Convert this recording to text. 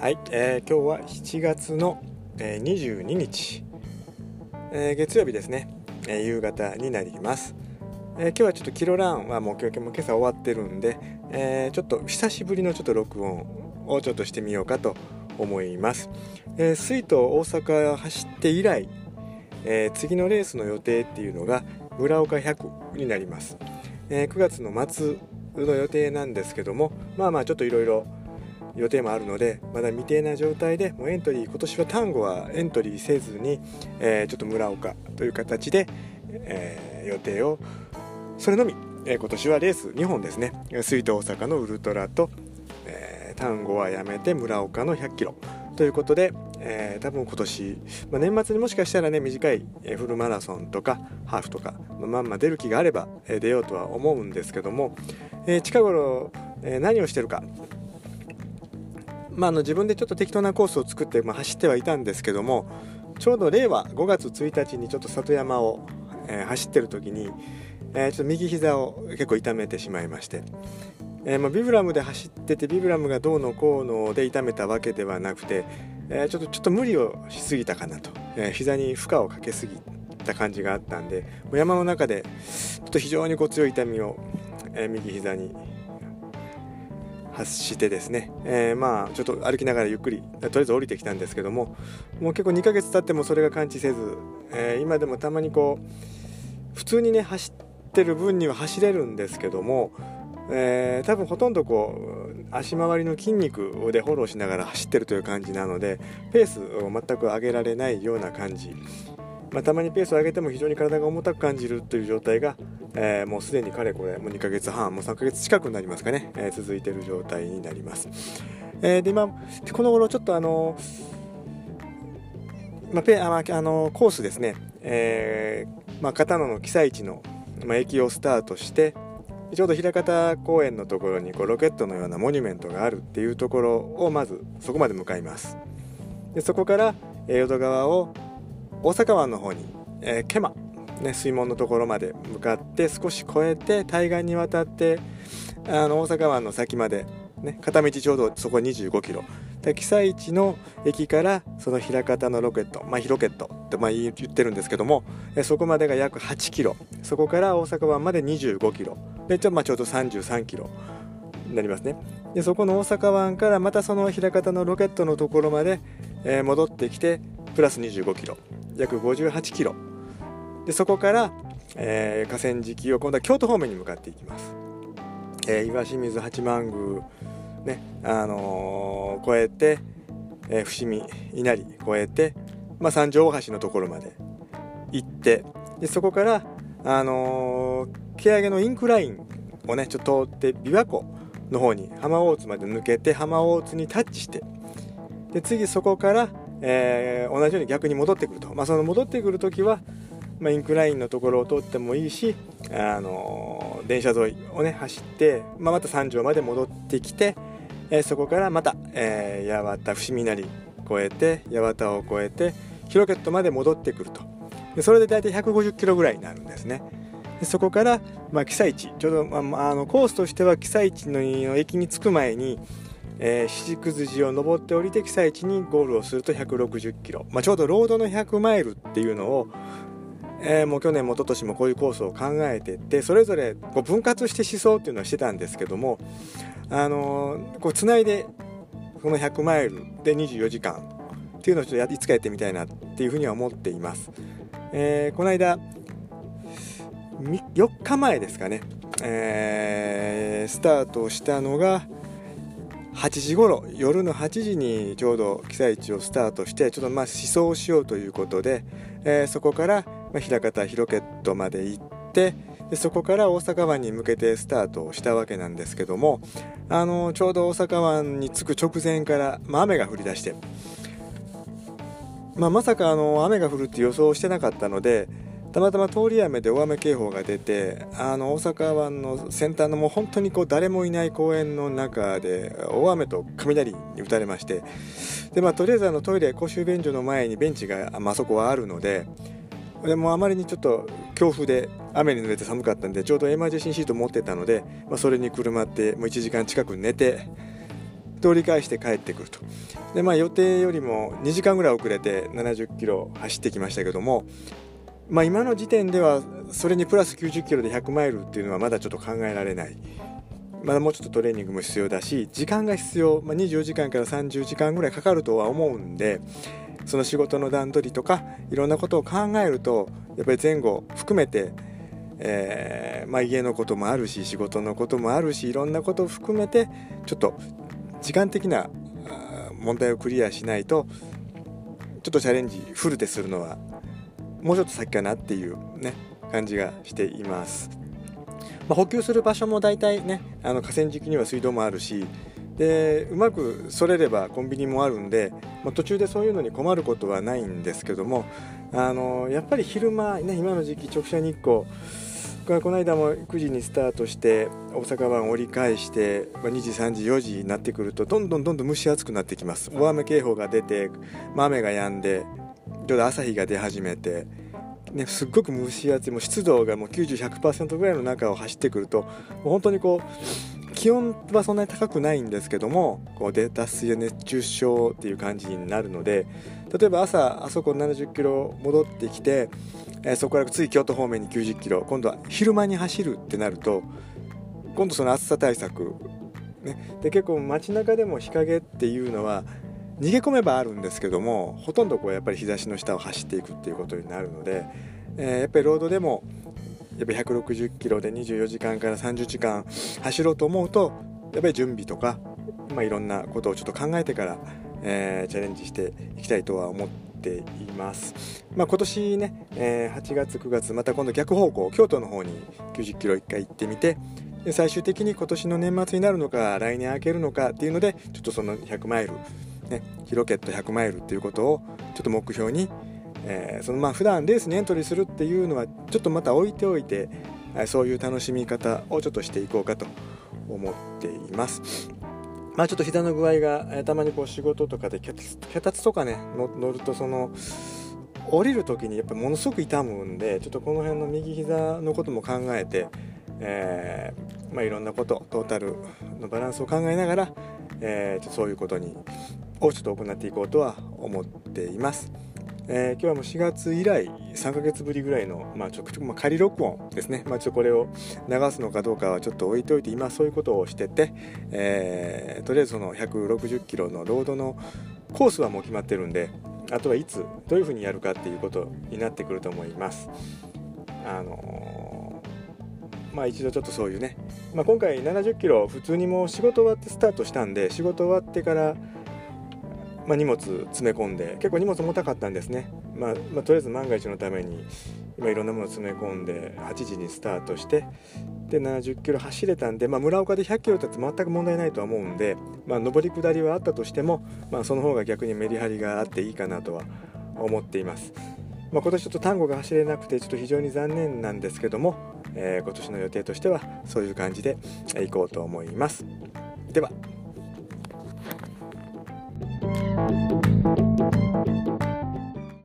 はい、えー、今日は7月の、えー、22日、えー、月曜日ですね、えー、夕方になります、えー、今日はちょっとキロランはもう今日も今朝終わってるんで、えー、ちょっと久しぶりのちょっと録音をちょっとしてみようかと思います、えー、水と大阪走って以来、えー、次のレースの予定っていうのが村岡100になります、えー、9月の末の予定なんですけどもまあまあちょっといろいろ予定もあるのでまだ未定な状態でもうエントリー今年は単語はエントリーせずに、えー、ちょっと村岡という形で、えー、予定をそれのみ、えー、今年はレース2本ですね。水戸大阪のウルトラと、えー、単語はやめて村岡の100キロ。ということで、えー、多分今年、まあ、年末にもしかしたらね短いフルマラソンとかハーフとか、まんま出る気があれば、出ようとは思うんですけども、えー、近頃、えー、何をしてるか。まあ、あの自分でちょっと適当なコースを作って、まあ、走ってはいたんですけどもちょうど令和5月1日にちょっと里山を、えー、走ってる時に、えー、ちょっと右膝を結構痛めてしまいまして、えーまあ、ビブラムで走っててビブラムがどうのこうので痛めたわけではなくて、え、ちょっとちょっと無理をしすぎたかなと、え、膝に負荷をかけすぎた感じがあったんでもう山の中でちょっと非常にこう強い痛みを、え、右膝にしてですね、えー、まあちょっと歩きながらゆっくりとりあえず降りてきたんですけどももう結構2ヶ月経ってもそれが感知せず、えー、今でもたまにこう普通にね走ってる分には走れるんですけども、えー、多分ほとんどこう足回りの筋肉でフォローしながら走ってるという感じなのでペースを全く上げられないような感じ。まあ、たまにペースを上げても非常に体が重たく感じるという状態が、えー、もうすでにかれこれもう2ヶ月半もう3ヶ月近くになりますかね、えー、続いている状態になります、えー、で今この頃ちょっとあのまあ、ペあ、まあ、のコースですね、えーまあ、片野の被災地の、まあ、駅をスタートしてちょうど枚方公園のところにこうロケットのようなモニュメントがあるっていうところをまずそこまで向かいます。でそこから淀川を大阪湾の方に、えー、ケマ、ね、水門のところまで向かって少し越えて対岸に渡ってあの大阪湾の先まで、ね、片道ちょうどそこ25キロ。で被災地の駅からその枚方のロケット、まあ、ヒロケットってまあ言ってるんですけどもそこまでが約8キロ。そこから大阪湾まで25キロ。でちょ,、まあ、ちょうど33キロになりますね。でそこの大阪湾からまたその枚方のロケットのところまで、えー、戻ってきてプラス25キロ。約58キロ。でそこから、えー、河川敷を今度は京都方面に向かっていきます、えー、岩清水八幡宮ねあのー、越えて、えー、伏見稲荷越えて、まあ、三条大橋のところまで行ってでそこからあのー、蹴上げのインクラインをねちょっと通って琵琶湖の方に浜大津まで抜けて浜大津にタッチしてで次そこからえー、同じように逆に戻ってくると、まあ、その戻ってくる時は、まあ、インクラインのところを通ってもいいし、あのー、電車沿いをね走って、まあ、また三条まで戻ってきて、えー、そこからまた、えー、八幡伏見なり越えて八幡を越えてヒロケットまで戻ってくると。でそれで大体150キロぐらいになるんですね。でそこから、まあ、被災地ちょうど、まあ、あのコースとしては被災地の駅に着く前にえー、七久寺を登って降りて被災地にゴールをすると160キロ、まあ、ちょうどロードの100マイルっていうのを、えー、もう去年も一昨年もこういうコースを考えてってそれぞれこう分割して思想っていうのはしてたんですけども、あのー、こうつないでこの100マイルで24時間っていうのをちょっといつかやってみたいなっていうふうには思っています。えー、この間4日前ですかね、えー、スタートしたのが8時頃夜の8時にちょうど被災地をスタートしてちょっとまあ思想をしようということで、えー、そこから枚方ヒロケットまで行ってでそこから大阪湾に向けてスタートをしたわけなんですけどもあのちょうど大阪湾に着く直前から、まあ、雨が降り出して、まあ、まさかあの雨が降るって予想してなかったのでたまたま通り雨で大雨警報が出てあの大阪湾の先端のもう本当にこう誰もいない公園の中で大雨と雷に打たれましてで、まあ、とりあえずあのトイレ公衆便所の前にベンチが、まあそこはあるのででもあまりにちょっと強風で雨に濡れて寒かったんでちょうどエマージェンシーシート持ってたので、まあ、それにくるまってもう1時間近く寝て通り返して帰ってくると。で、まあ、予定よりも2時間ぐらい遅れて70キロ走ってきましたけども、まあ、今の時点ではそれにプラス90キロで100マイルっていうのはまだちょっと考えられない。まだもうちょっとトレーニングも必要だし時間が必要、まあ、24時間から30時間ぐらいかかるとは思うんでその仕事の段取りとかいろんなことを考えるとやっぱり前後含めて、えー、まあ、家のこともあるし仕事のこともあるしいろんなことを含めてちょっと時間的な問題をクリアしないとちょっとチャレンジフルでするのはもうちょっと先かなっていうね感じがしています。まあ、補給する場所も大体ねあの河川敷には水道もあるしでうまくそれればコンビニもあるんで、まあ、途中でそういうのに困ることはないんですけどもあのやっぱり昼間、ね、今の時期直射日光がこの間も9時にスタートして大阪湾を折り返して、ま2時3時4時になってくるとどんどんどんどん蒸し暑くなってきます大雨警報が出て、まあ、雨が止んでちょうど朝日が出始めてね、すっごく蒸し暑いもう湿度がもう90-100%ぐらいの中を走ってくるともう本当にこう気温はそんなに高くないんですけどもこう脱水や熱中症っていう感じになるので例えば朝あそこ70キロ戻ってきて、えー、そこから次京都方面に90キロ今度は昼間に走るってなると今度その暑さ対策、ね、で結構街中でも日陰っていうのは逃げ込めばあるんですけどもほとんどこうやっぱり日差しの下を走っていくっていうことになるので、えー、やっぱりロードでもやっぱり160キロで24時間から30時間走ろうと思うとやっぱり準備とか、まあ、いろんなことをちょっと考えてから、えー、チャレンジしていきたいとは思っています、まあ、今年ね、えー、8月9月また今度逆方向京都の方に90キロ1回行ってみてで最終的に今年の年末になるのか来年明けるのかっていうのでちょっとその100マイルね、ヒロケット100マイルっていうことをちょっと目標に、えー、そのまあ普段レースにエントリーするっていうのはちょっとまた置いておいてそういう楽しみ方をちょっとしていこうかと思っています。まあちょっと膝の具合が、たまにこう仕事とかで脚立とかね乗るとその降りる時にやっぱものすごく痛むんでちょっとこの辺の右膝のことも考えて、えー、まあ、いろんなことトータルのバランスを考えながら、えー、そういうことにをちょっと行っていこうとは思っています。えー、今日はもう4月以来3ヶ月ぶりぐらいの、まあ、ちょくちょく、ま、仮録音ですね、まあ、ちょっとこれを流すのかどうかはちょっと置いといて今そういうことをしてて、えー、とりあえずその160キロのロードのコースはもう決まってるんであとはいつどういうふうにやるかっていうことになってくると思います。あのー、まあ一度ちょっとそういうね、まあ、今回70キロ普通にもう仕事終わってスタートしたんで仕事終わってからまあ、荷物詰め込んで結構荷物重たかったんですね、まあ、まあ、とりあえず万が一のために今いろんなもの詰め込んで8時にスタートしてで70キロ走れたんで、まあ、村岡で100キロだって全く問題ないとは思うんで、まあ、上り下りはあったとしても、まあ、その方が逆にメリハリがあっていいかなとは思っています、まあ、今年ちょっと単語が走れなくてちょっと非常に残念なんですけども、えー、今年の予定としてはそういう感じでいこうと思います。では。